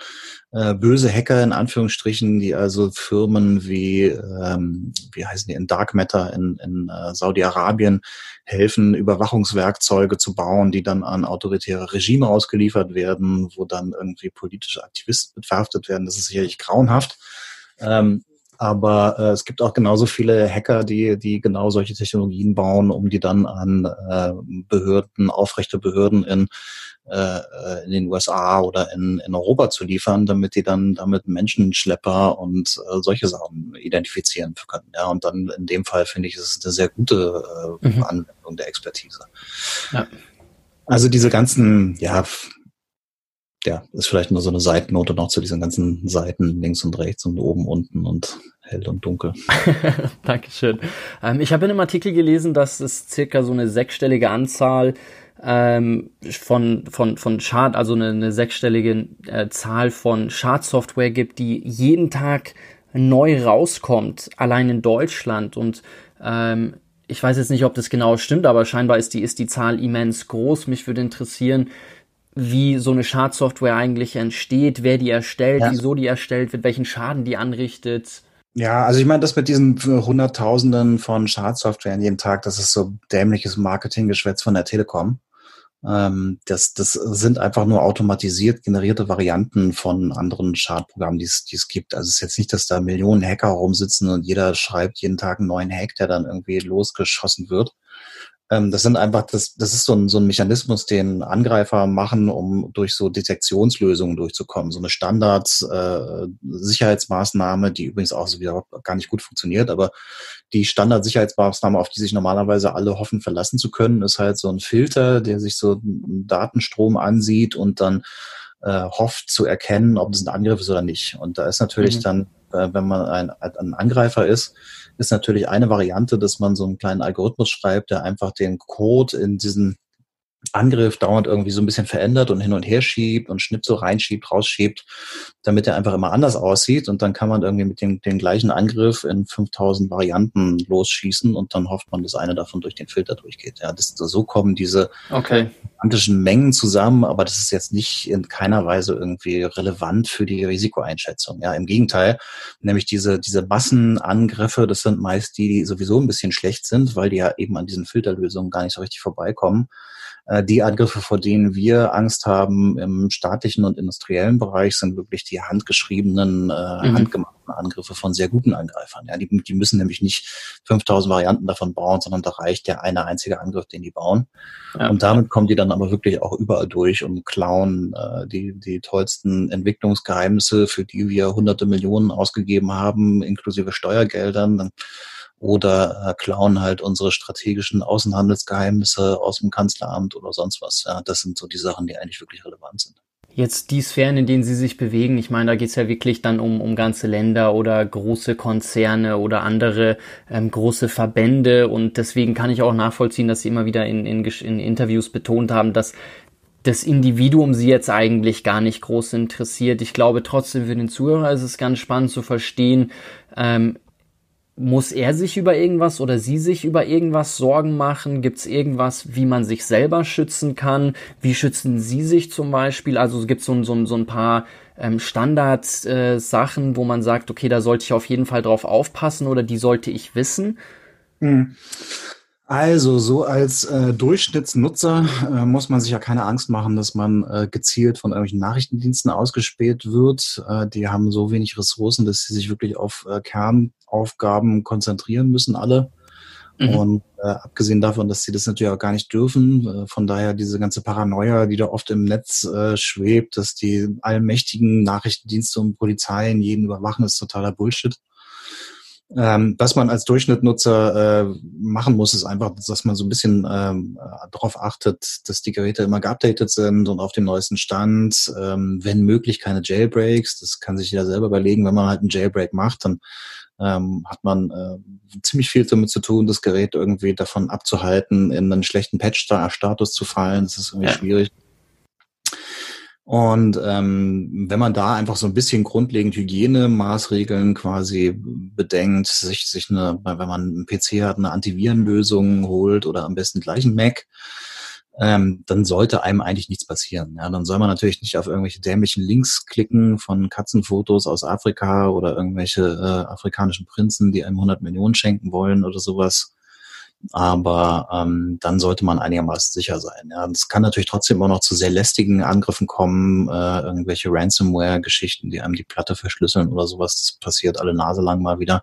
C: äh, böse Hacker in Anführungsstrichen, die also Firmen wie, ähm, wie heißen die, in Dark Matter in, in äh, Saudi-Arabien helfen, Überwachungswerkzeuge zu bauen, die dann an autoritäre Regime ausgeliefert werden, wo dann irgendwie politische Aktivisten verhaftet werden. Das ist sicherlich grauenhaft. Ähm, aber äh, es gibt auch genauso viele Hacker, die, die genau solche Technologien bauen, um die dann an äh, Behörden, aufrechte Behörden in, äh, in den USA oder in, in Europa zu liefern, damit die dann damit Menschenschlepper und äh, solche Sachen identifizieren können. Ja, und dann in dem Fall finde ich, ist es eine sehr gute äh, mhm. Anwendung der Expertise. Ja. Also diese ganzen, ja, ja, ist vielleicht nur so eine Seitennote noch zu diesen ganzen Seiten links und rechts und oben, unten und hell und dunkel.
A: Dankeschön. Ähm, ich habe in einem Artikel gelesen, dass es circa so eine sechsstellige Anzahl ähm, von, von, von Schad, also eine, eine sechsstellige äh, Zahl von Schadsoftware gibt, die jeden Tag neu rauskommt, allein in Deutschland. Und ähm, ich weiß jetzt nicht, ob das genau stimmt, aber scheinbar ist die, ist die Zahl immens groß. Mich würde interessieren, wie so eine Schadsoftware eigentlich entsteht, wer die erstellt, ja. wieso die erstellt wird, welchen Schaden die anrichtet.
C: Ja, also ich meine, das mit diesen Hunderttausenden von Schadsoftware jeden Tag, das ist so dämliches Marketinggeschwätz von der Telekom. Ähm, das, das sind einfach nur automatisiert generierte Varianten von anderen Schadprogrammen, die es, die es gibt. Also es ist jetzt nicht, dass da Millionen Hacker rumsitzen und jeder schreibt jeden Tag einen neuen Hack, der dann irgendwie losgeschossen wird. Ähm, das sind einfach, das, das ist so ein, so ein Mechanismus, den Angreifer machen, um durch so Detektionslösungen durchzukommen. So eine Standard-Sicherheitsmaßnahme, äh, die übrigens auch so wieder gar nicht gut funktioniert, aber die Standard-Sicherheitsmaßnahme, auf die sich normalerweise alle hoffen, verlassen zu können, ist halt so ein Filter, der sich so einen Datenstrom ansieht und dann äh, hofft zu erkennen, ob es ein Angriff ist oder nicht. Und da ist natürlich mhm. dann, äh, wenn man ein, ein Angreifer ist, ist natürlich eine Variante, dass man so einen kleinen Algorithmus schreibt, der einfach den Code in diesen Angriff dauernd irgendwie so ein bisschen verändert und hin und her schiebt und Schnitt so reinschiebt, rausschiebt, damit er einfach immer anders aussieht und dann kann man irgendwie mit dem, den gleichen Angriff in 5000 Varianten losschießen und dann hofft man, dass eine davon durch den Filter durchgeht. Ja, das, so kommen diese
A: okay.
C: quantischen Mengen zusammen, aber das ist jetzt nicht in keiner Weise irgendwie relevant für die Risikoeinschätzung. Ja, im Gegenteil, nämlich diese, diese Massenangriffe, das sind meist die, die sowieso ein bisschen schlecht sind, weil die ja eben an diesen Filterlösungen gar nicht so richtig vorbeikommen. Äh, die Angriffe, vor denen wir Angst haben im staatlichen und industriellen Bereich, sind wirklich die handgeschriebenen, äh, mhm. handgemachten Angriffe von sehr guten Angreifern. Ja, die, die müssen nämlich nicht 5000 Varianten davon bauen, sondern da reicht der eine einzige Angriff, den die bauen. Ja. Und damit kommen die dann aber wirklich auch überall durch und klauen äh, die, die tollsten Entwicklungsgeheimnisse, für die wir hunderte Millionen ausgegeben haben, inklusive Steuergeldern. Dann oder äh, klauen halt unsere strategischen Außenhandelsgeheimnisse aus dem Kanzleramt oder sonst was. Ja, das sind so die Sachen, die eigentlich wirklich relevant sind.
A: Jetzt die Sphären, in denen Sie sich bewegen, ich meine, da geht es ja wirklich dann um, um ganze Länder oder große Konzerne oder andere ähm, große Verbände und deswegen kann ich auch nachvollziehen, dass Sie immer wieder in, in, in Interviews betont haben, dass das Individuum sie jetzt eigentlich gar nicht groß interessiert. Ich glaube trotzdem für den Zuhörer ist es ganz spannend zu verstehen, ähm, muss er sich über irgendwas oder sie sich über irgendwas Sorgen machen? Gibt es irgendwas, wie man sich selber schützen kann? Wie schützen Sie sich zum Beispiel? Also gibt so, so, so ein paar ähm, Standardsachen, äh, wo man sagt, okay, da sollte ich auf jeden Fall drauf aufpassen oder die sollte ich wissen?
C: Mhm. Also so als äh, Durchschnittsnutzer äh, muss man sich ja keine Angst machen, dass man äh, gezielt von irgendwelchen Nachrichtendiensten ausgespäht wird. Äh, die haben so wenig Ressourcen, dass sie sich wirklich auf Kernaufgaben konzentrieren müssen, alle. Mhm. Und äh, abgesehen davon, dass sie das natürlich auch gar nicht dürfen, äh, von daher diese ganze Paranoia, die da oft im Netz äh, schwebt, dass die allmächtigen Nachrichtendienste und Polizeien jeden überwachen, ist totaler Bullshit. Ähm, was man als Durchschnittnutzer äh, machen muss, ist einfach, dass man so ein bisschen ähm, darauf achtet, dass die Geräte immer geupdatet sind und auf dem neuesten Stand. Ähm, wenn möglich keine Jailbreaks. Das kann sich ja selber überlegen. Wenn man halt einen Jailbreak macht, dann ähm, hat man äh, ziemlich viel damit zu tun, das Gerät irgendwie davon abzuhalten, in einen schlechten Patch-Status zu fallen. Das ist irgendwie ja. schwierig. Und ähm, wenn man da einfach so ein bisschen grundlegend Hygienemaßregeln quasi bedenkt, sich, sich eine, wenn man einen PC hat, eine Antivirenlösung holt oder am besten gleich einen Mac, ähm, dann sollte einem eigentlich nichts passieren. Ja, dann soll man natürlich nicht auf irgendwelche dämlichen Links klicken von Katzenfotos aus Afrika oder irgendwelche äh, afrikanischen Prinzen, die einem 100 Millionen schenken wollen oder sowas aber ähm, dann sollte man einigermaßen sicher sein. Ja, es kann natürlich trotzdem auch noch zu sehr lästigen Angriffen kommen, äh, irgendwelche Ransomware-Geschichten, die einem die Platte verschlüsseln oder sowas. Das passiert alle Nase lang mal wieder.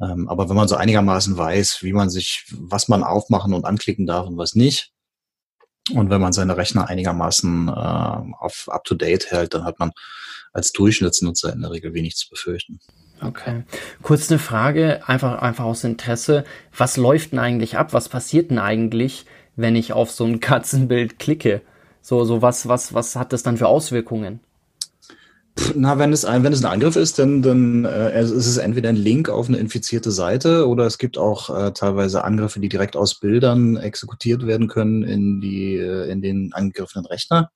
C: Ähm, aber wenn man so einigermaßen weiß, wie man sich, was man aufmachen und anklicken darf und was nicht, und wenn man seine Rechner einigermaßen äh, auf up-to-date hält, dann hat man als Durchschnittsnutzer in der Regel wenig zu befürchten.
A: Okay. Kurz eine Frage, einfach, einfach aus Interesse. Was läuft denn eigentlich ab? Was passiert denn eigentlich, wenn ich auf so ein Katzenbild klicke? So, so was, was, was hat das dann für Auswirkungen?
C: Na, wenn es ein, wenn es ein Angriff ist, dann, dann äh, ist es entweder ein Link auf eine infizierte Seite oder es gibt auch äh, teilweise Angriffe, die direkt aus Bildern exekutiert werden können in die, äh, in den angegriffenen Rechner.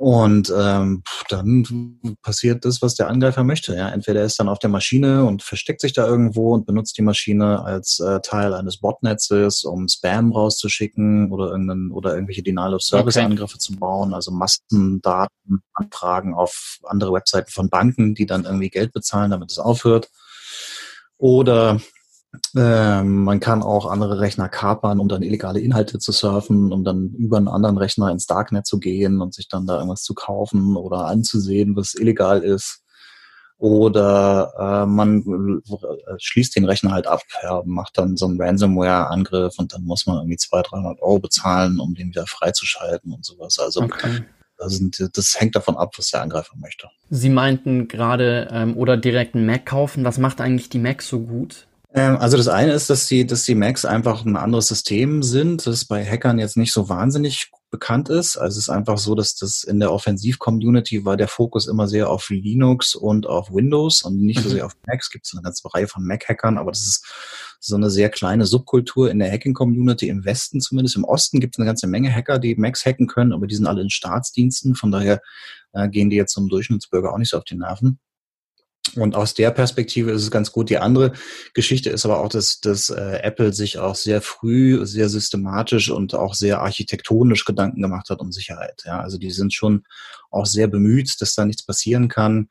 C: Und ähm, dann passiert das, was der Angreifer möchte. Ja, entweder er ist dann auf der Maschine und versteckt sich da irgendwo und benutzt die Maschine als äh, Teil eines Botnetzes, um Spam rauszuschicken oder irgendeinen oder irgendwelche Denial of Service Angriffe okay. zu bauen, also Massendatenanfragen auf andere Webseiten von Banken, die dann irgendwie Geld bezahlen, damit es aufhört. Oder ähm, man kann auch andere Rechner kapern, um dann illegale Inhalte zu surfen, um dann über einen anderen Rechner ins Darknet zu gehen und sich dann da irgendwas zu kaufen oder anzusehen, was illegal ist. oder äh, man äh, schließt den Rechner halt ab, ja, macht dann so einen Ransomware-Angriff und dann muss man irgendwie 200, 300 Euro bezahlen, um den wieder freizuschalten und sowas. Also okay. das, sind, das hängt davon ab, was der Angreifer möchte.
A: Sie meinten gerade ähm, oder direkt einen Mac kaufen. Was macht eigentlich die Mac so gut?
C: Ähm, also das eine ist, dass die, dass die Macs einfach ein anderes System sind, das bei Hackern jetzt nicht so wahnsinnig bekannt ist. Also es ist einfach so, dass das in der Offensiv-Community war der Fokus immer sehr auf Linux und auf Windows und nicht so mhm. sehr auf Macs. Gibt es eine ganze Reihe von Mac-Hackern, aber das ist so eine sehr kleine Subkultur in der Hacking-Community im Westen zumindest. Im Osten gibt es eine ganze Menge Hacker, die Macs hacken können, aber die sind alle in Staatsdiensten. Von daher äh, gehen die jetzt zum Durchschnittsbürger auch nicht so auf die Nerven. Und aus der Perspektive ist es ganz gut. Die andere Geschichte ist aber auch, dass, dass äh, Apple sich auch sehr früh, sehr systematisch und auch sehr architektonisch Gedanken gemacht hat um Sicherheit. Ja, also die sind schon auch sehr bemüht, dass da nichts passieren kann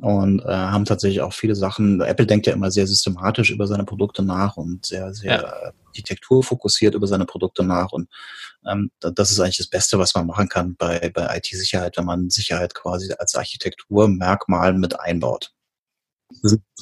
C: und äh, haben tatsächlich auch viele Sachen. Apple denkt ja immer sehr systematisch über seine Produkte nach und sehr, sehr ja. architekturfokussiert über seine Produkte nach. Und ähm, das ist eigentlich das Beste, was man machen kann bei, bei IT-Sicherheit, wenn man Sicherheit quasi als Architekturmerkmal mit einbaut.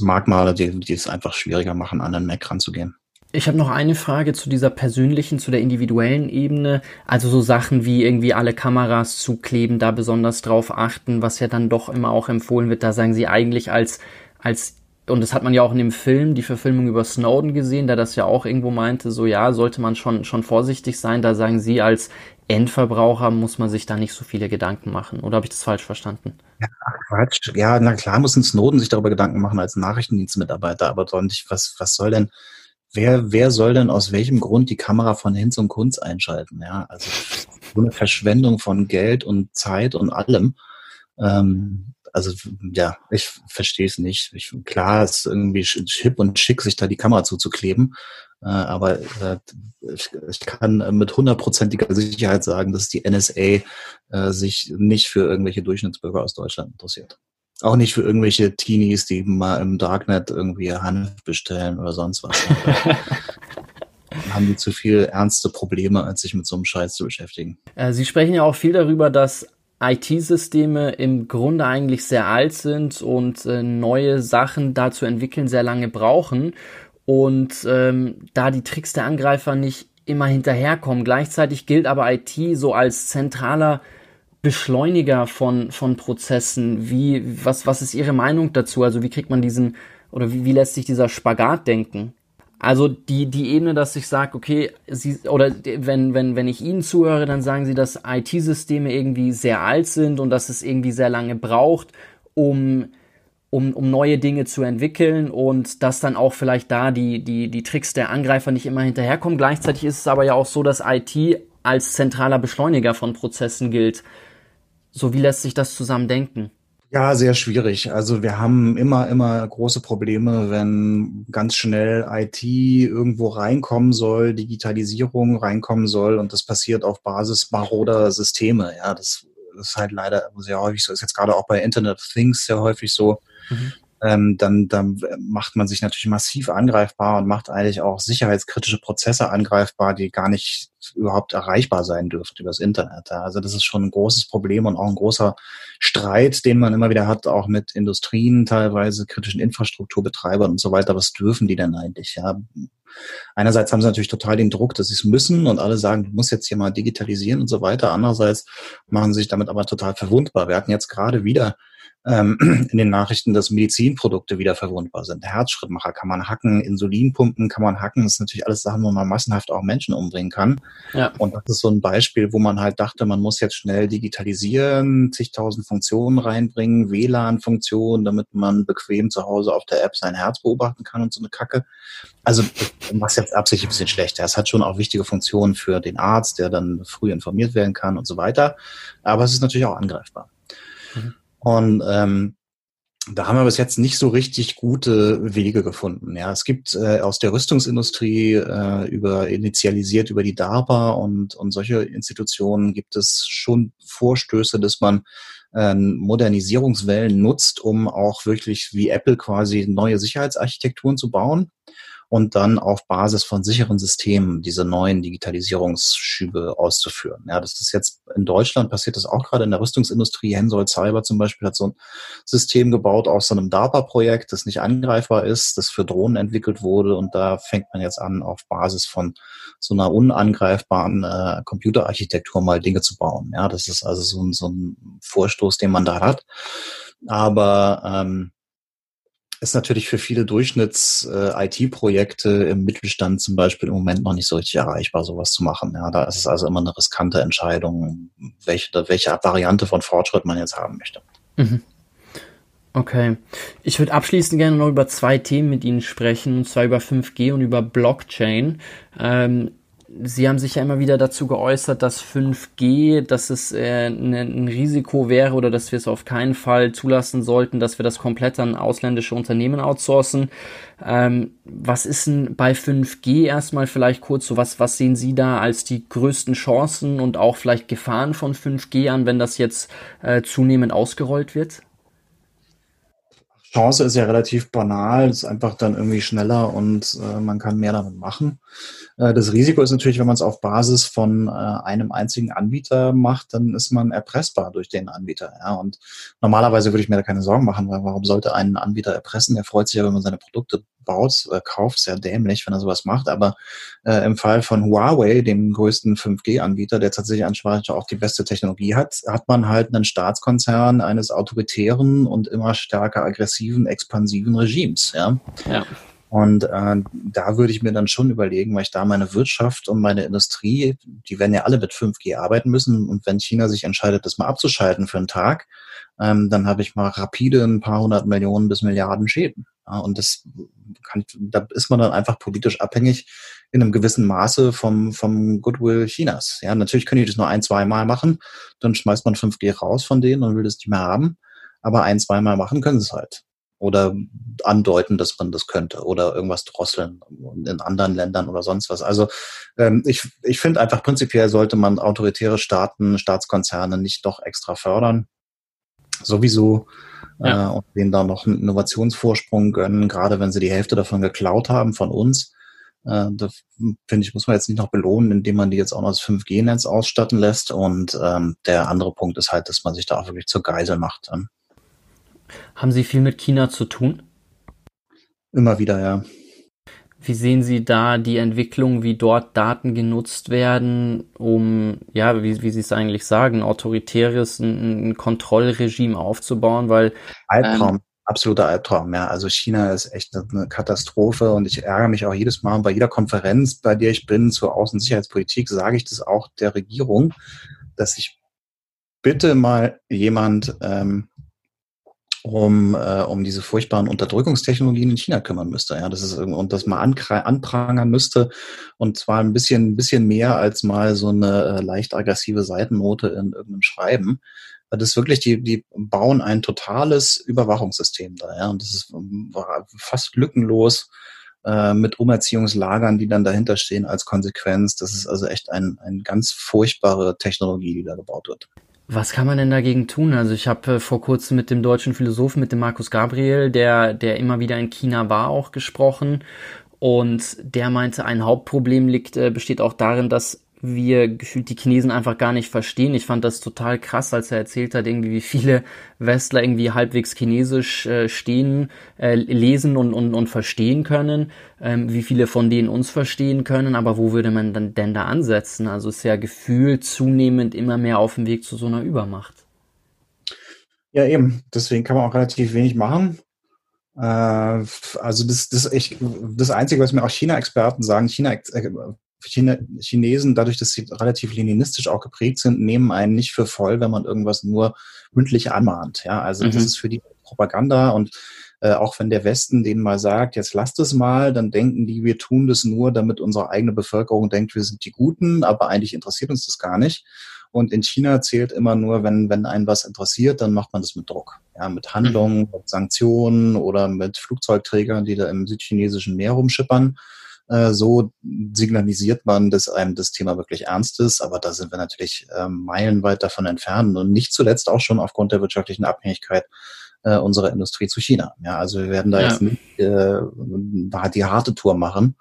C: Merkmale, die, die es einfach schwieriger machen, an den Mac ranzugehen.
A: Ich habe noch eine Frage zu dieser persönlichen, zu der individuellen Ebene. Also so Sachen wie irgendwie alle Kameras zukleben, da besonders drauf achten, was ja dann doch immer auch empfohlen wird. Da sagen Sie eigentlich als, als, und das hat man ja auch in dem Film, die Verfilmung über Snowden gesehen, der das ja auch irgendwo meinte, so ja, sollte man schon, schon vorsichtig sein. Da sagen Sie als Endverbraucher muss man sich da nicht so viele Gedanken machen. Oder habe ich das falsch verstanden?
C: Ja, Quatsch. Ja, na klar muss ein Snowden sich darüber Gedanken machen als Nachrichtendienstmitarbeiter, aber sonst, was, was soll denn, wer, wer soll denn aus welchem Grund die Kamera von Hinz und Kunz einschalten? Ja, also so eine Verschwendung von Geld und Zeit und allem. Ähm, also ja, ich verstehe es nicht. Ich, klar ist irgendwie hip und schick, sich da die Kamera zuzukleben. Äh, aber äh, ich, kann mit hundertprozentiger Sicherheit sagen, dass die NSA äh, sich nicht für irgendwelche Durchschnittsbürger aus Deutschland interessiert. Auch nicht für irgendwelche Teenies, die mal im Darknet irgendwie Hanf bestellen oder sonst was. haben die zu viel ernste Probleme, als sich mit so einem Scheiß zu beschäftigen.
A: Sie sprechen ja auch viel darüber, dass IT-Systeme im Grunde eigentlich sehr alt sind und neue Sachen da zu entwickeln sehr lange brauchen und ähm, da die Tricks der Angreifer nicht immer hinterherkommen. Gleichzeitig gilt aber IT so als zentraler Beschleuniger von, von Prozessen. Wie, was, was ist Ihre Meinung dazu? Also wie kriegt man diesen, oder wie, wie lässt sich dieser Spagat denken? Also die, die Ebene, dass ich sage, okay, sie, oder wenn, wenn, wenn ich Ihnen zuhöre, dann sagen Sie, dass IT-Systeme irgendwie sehr alt sind und dass es irgendwie sehr lange braucht, um um, um neue Dinge zu entwickeln und dass dann auch vielleicht da die, die, die Tricks der Angreifer nicht immer hinterherkommen. Gleichzeitig ist es aber ja auch so, dass IT als zentraler Beschleuniger von Prozessen gilt. So wie lässt sich das zusammen denken?
C: Ja, sehr schwierig. Also wir haben immer, immer große Probleme, wenn ganz schnell IT irgendwo reinkommen soll, Digitalisierung reinkommen soll und das passiert auf Basis maroder Systeme. Ja, das ist halt leider sehr häufig so. Ist jetzt gerade auch bei Internet of Things sehr häufig so. Mhm. Ähm, dann, dann macht man sich natürlich massiv angreifbar und macht eigentlich auch sicherheitskritische Prozesse angreifbar, die gar nicht überhaupt erreichbar sein dürften übers Internet. Also das ist schon ein großes Problem und auch ein großer Streit, den man immer wieder hat, auch mit Industrien, teilweise kritischen Infrastrukturbetreibern und so weiter. Was dürfen die denn eigentlich? Ja, einerseits haben sie natürlich total den Druck, dass sie es müssen und alle sagen, du musst jetzt hier mal digitalisieren und so weiter. Andererseits machen sie sich damit aber total verwundbar. Wir hatten jetzt gerade wieder ähm, in den Nachrichten, dass Medizinprodukte wieder verwundbar sind. Herzschrittmacher kann man hacken, Insulinpumpen kann man hacken. Das sind natürlich alles Sachen, wo man massenhaft auch Menschen umbringen kann. Ja. Und das ist so ein Beispiel, wo man halt dachte, man muss jetzt schnell digitalisieren, zigtausend Funktionen reinbringen, WLAN-Funktionen, damit man bequem zu Hause auf der App sein Herz beobachten kann und so eine Kacke. Also mach's jetzt absichtlich ein bisschen schlechter. Es hat schon auch wichtige Funktionen für den Arzt, der dann früh informiert werden kann und so weiter. Aber es ist natürlich auch angreifbar. Und ähm, da haben wir bis jetzt nicht so richtig gute Wege gefunden. Ja, es gibt äh, aus der Rüstungsindustrie äh, über initialisiert über die DARPA und und solche Institutionen gibt es schon Vorstöße, dass man äh, Modernisierungswellen nutzt, um auch wirklich wie Apple quasi neue Sicherheitsarchitekturen zu bauen. Und dann auf Basis von sicheren Systemen diese neuen Digitalisierungsschübe auszuführen. Ja, das ist jetzt in Deutschland passiert das auch gerade in der Rüstungsindustrie. Hensoldt Cyber zum Beispiel hat so ein System gebaut aus so einem DARPA-Projekt, das nicht angreifbar ist, das für Drohnen entwickelt wurde und da fängt man jetzt an, auf Basis von so einer unangreifbaren äh, Computerarchitektur mal Dinge zu bauen. Ja, das ist also so ein, so ein Vorstoß, den man da hat. Aber ähm, ist natürlich für viele Durchschnitts-IT-Projekte äh, im Mittelstand zum Beispiel im Moment noch nicht so richtig erreichbar, sowas zu machen. Ja, da ist es also immer eine riskante Entscheidung, welche, welche Variante von Fortschritt man jetzt haben möchte. Mhm.
A: Okay. Ich würde abschließend gerne noch über zwei Themen mit Ihnen sprechen, und zwar über 5G und über Blockchain. Ähm, Sie haben sich ja immer wieder dazu geäußert, dass 5G, dass es äh, ne, ein Risiko wäre oder dass wir es auf keinen Fall zulassen sollten, dass wir das komplett an ausländische Unternehmen outsourcen. Ähm, was ist denn bei 5G erstmal vielleicht kurz so, was, was sehen Sie da als die größten Chancen und auch vielleicht Gefahren von 5G an, wenn das jetzt äh, zunehmend ausgerollt wird?
C: Chance ist ja relativ banal, ist einfach dann irgendwie schneller und äh, man kann mehr damit machen. Äh, das Risiko ist natürlich, wenn man es auf Basis von äh, einem einzigen Anbieter macht, dann ist man erpressbar durch den Anbieter. Ja? Und normalerweise würde ich mir da keine Sorgen machen, weil warum sollte ein Anbieter erpressen? Er freut sich ja, wenn man seine Produkte baut, kauft, sehr dämlich, wenn er sowas macht. Aber äh, im Fall von Huawei, dem größten 5G-Anbieter, der tatsächlich anscheinend auch die beste Technologie hat, hat man halt einen Staatskonzern eines autoritären und immer stärker aggressiven, expansiven Regimes. Ja. ja. Und äh, da würde ich mir dann schon überlegen, weil ich da meine Wirtschaft und meine Industrie, die werden ja alle mit 5G arbeiten müssen. Und wenn China sich entscheidet, das mal abzuschalten für einen Tag, ähm, dann habe ich mal rapide ein paar hundert Millionen bis Milliarden Schäden. Ja, und das kann, da ist man dann einfach politisch abhängig in einem gewissen Maße vom, vom Goodwill Chinas. Ja, natürlich können die das nur ein, zwei Mal machen, dann schmeißt man 5G raus von denen und will das nicht mehr haben. Aber ein, zwei Mal machen können sie es halt oder andeuten, dass man das könnte oder irgendwas drosseln in anderen Ländern oder sonst was. Also ähm, ich, ich finde einfach prinzipiell sollte man autoritäre Staaten, Staatskonzerne nicht doch extra fördern. Sowieso ja. äh, und denen da noch einen Innovationsvorsprung gönnen, gerade wenn sie die Hälfte davon geklaut haben von uns. Äh, da finde ich, muss man jetzt nicht noch belohnen, indem man die jetzt auch noch das 5G-Netz ausstatten lässt. Und ähm, der andere Punkt ist halt, dass man sich da auch wirklich zur Geisel macht. Ähm.
A: Haben Sie viel mit China zu tun?
C: Immer wieder, ja.
A: Wie sehen Sie da die Entwicklung, wie dort Daten genutzt werden, um, ja, wie, wie Sie es eigentlich sagen, autoritäres ein, ein Kontrollregime aufzubauen? Weil
C: Albtraum, ähm, absoluter Albtraum, ja. Also China ist echt eine Katastrophe und ich ärgere mich auch jedes Mal bei jeder Konferenz, bei der ich bin zur Außensicherheitspolitik, sage ich das auch der Regierung, dass sich bitte mal jemand ähm, um, äh, um diese furchtbaren Unterdrückungstechnologien in China kümmern müsste. Ja, das ist und das mal anprangern müsste und zwar ein bisschen, ein bisschen mehr als mal so eine äh, leicht aggressive Seitennote in irgendeinem Schreiben. Das ist wirklich, die, die bauen ein totales Überwachungssystem da, ja, und das ist fast lückenlos äh, mit Umerziehungslagern, die dann dahinter stehen als Konsequenz. Das ist also echt ein, ein ganz furchtbare Technologie, die da gebaut wird.
A: Was kann man denn dagegen tun? Also ich habe äh, vor kurzem mit dem deutschen Philosophen, mit dem Markus Gabriel, der, der immer wieder in China war, auch gesprochen. Und der meinte, ein Hauptproblem liegt, äh, besteht auch darin, dass wir gefühlt die Chinesen einfach gar nicht verstehen. Ich fand das total krass, als er erzählt hat, irgendwie wie viele Westler irgendwie halbwegs Chinesisch äh, stehen, äh, lesen und, und, und verstehen können, ähm, wie viele von denen uns verstehen können, aber wo würde man dann denn da ansetzen? Also ist ja gefühlt zunehmend immer mehr auf dem Weg zu so einer Übermacht.
C: Ja, eben. Deswegen kann man auch relativ wenig machen. Äh, also das, das, ich, das Einzige, was mir auch China-Experten sagen, China, äh, Chine Chinesen, dadurch, dass sie relativ leninistisch auch geprägt sind, nehmen einen nicht für voll, wenn man irgendwas nur mündlich anmahnt. Ja, also mhm. das ist für die Propaganda und äh, auch wenn der Westen denen mal sagt, jetzt lasst es mal, dann denken die, wir tun das nur, damit unsere eigene Bevölkerung denkt, wir sind die Guten, aber eigentlich interessiert uns das gar nicht. Und in China zählt immer nur, wenn, wenn einen was interessiert, dann macht man das mit Druck. Ja, mit Handlungen, mit Sanktionen oder mit Flugzeugträgern, die da im südchinesischen Meer rumschippern. Äh, so signalisiert man, dass einem das Thema wirklich ernst ist. Aber da sind wir natürlich äh, meilenweit davon entfernt und nicht zuletzt auch schon aufgrund der wirtschaftlichen Abhängigkeit äh, unserer Industrie zu China. Ja, also wir werden da ja. jetzt nicht äh, die harte Tour machen.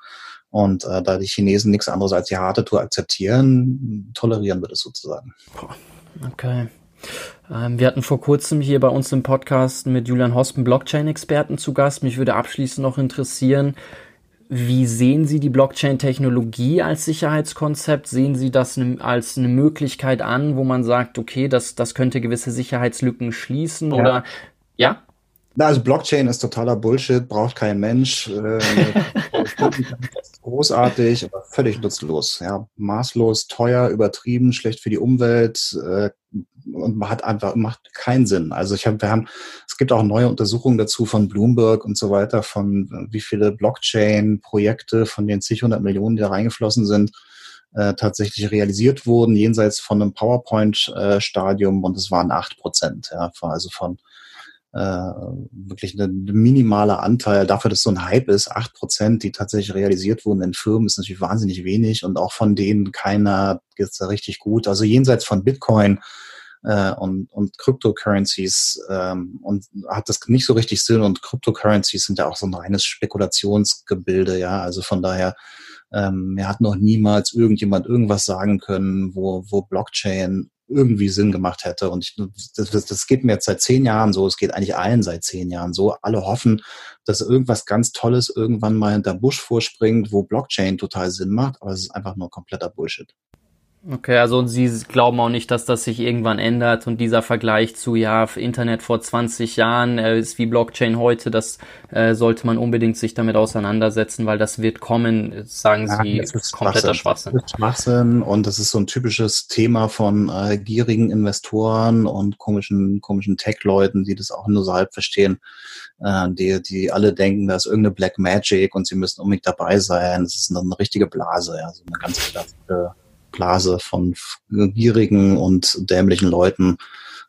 C: Und äh, da die Chinesen nichts anderes als die harte Tour akzeptieren, tolerieren wir das sozusagen.
A: Okay. Ähm, wir hatten vor kurzem hier bei uns im Podcast mit Julian Hospen Blockchain-Experten zu Gast. Mich würde abschließend noch interessieren, wie sehen Sie die Blockchain-Technologie als Sicherheitskonzept? Sehen Sie das als eine Möglichkeit an, wo man sagt, okay, das, das könnte gewisse Sicherheitslücken schließen? Ja. Oder ja?
C: Na, also Blockchain ist totaler Bullshit, braucht kein Mensch. Äh, großartig, aber völlig nutzlos. Ja, maßlos, teuer, übertrieben, schlecht für die Umwelt äh, und hat einfach macht keinen Sinn. Also ich habe, wir haben, es gibt auch neue Untersuchungen dazu von Bloomberg und so weiter, von wie viele Blockchain-Projekte von den zig hundert Millionen, die da reingeflossen sind, äh, tatsächlich realisiert wurden, jenseits von einem PowerPoint-Stadium und es waren acht Prozent, ja, also von äh, wirklich ein minimaler Anteil dafür, dass so ein Hype ist, acht Prozent, die tatsächlich realisiert wurden in Firmen, ist natürlich wahnsinnig wenig und auch von denen keiner geht's da richtig gut. Also jenseits von Bitcoin äh, und, und Cryptocurrencies ähm, und hat das nicht so richtig Sinn und Cryptocurrencies sind ja auch so ein reines Spekulationsgebilde, ja, also von daher ähm, mir hat noch niemals irgendjemand irgendwas sagen können, wo, wo Blockchain irgendwie Sinn gemacht hätte. Und ich, das, das geht mir jetzt seit zehn Jahren so, es geht eigentlich allen seit zehn Jahren so. Alle hoffen, dass irgendwas ganz Tolles irgendwann mal hinter Busch vorspringt, wo Blockchain total Sinn macht, aber es ist einfach nur kompletter Bullshit.
A: Okay, also Sie glauben auch nicht, dass das sich irgendwann ändert und dieser Vergleich zu, ja, Internet vor 20 Jahren äh, ist wie Blockchain heute, das äh, sollte man unbedingt sich damit auseinandersetzen, weil das wird kommen, sagen ja, Sie, ist kompletter Schwachsinn. Das
C: ist Schwachsinn und das ist so ein typisches Thema von äh, gierigen Investoren und komischen, komischen Tech-Leuten, die das auch nur so halb verstehen, äh, die, die alle denken, da ist irgendeine Black Magic und sie müssen unbedingt dabei sein. Das ist eine, eine richtige Blase, ja, so eine ganz klassische Blase von gierigen und dämlichen Leuten,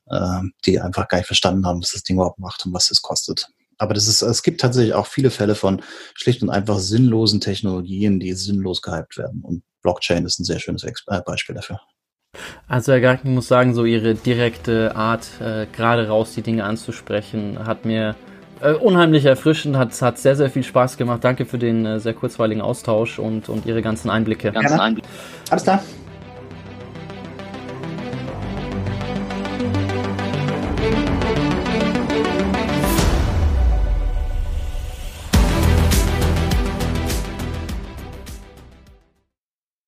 C: äh, die einfach gar nicht verstanden haben, was das Ding überhaupt macht und was es kostet. Aber das ist, es gibt tatsächlich auch viele Fälle von schlicht und einfach sinnlosen Technologien, die sinnlos gehypt werden. Und Blockchain ist ein sehr schönes äh, Beispiel dafür.
A: Also Herr Garten, ich muss sagen, so Ihre direkte Art, äh, gerade raus die Dinge anzusprechen, hat mir äh, unheimlich erfrischend, hat, hat sehr, sehr viel Spaß gemacht. Danke für den äh, sehr kurzweiligen Austausch und, und Ihre ganzen Einblicke. Ganzen
C: Einblicke. Alles klar.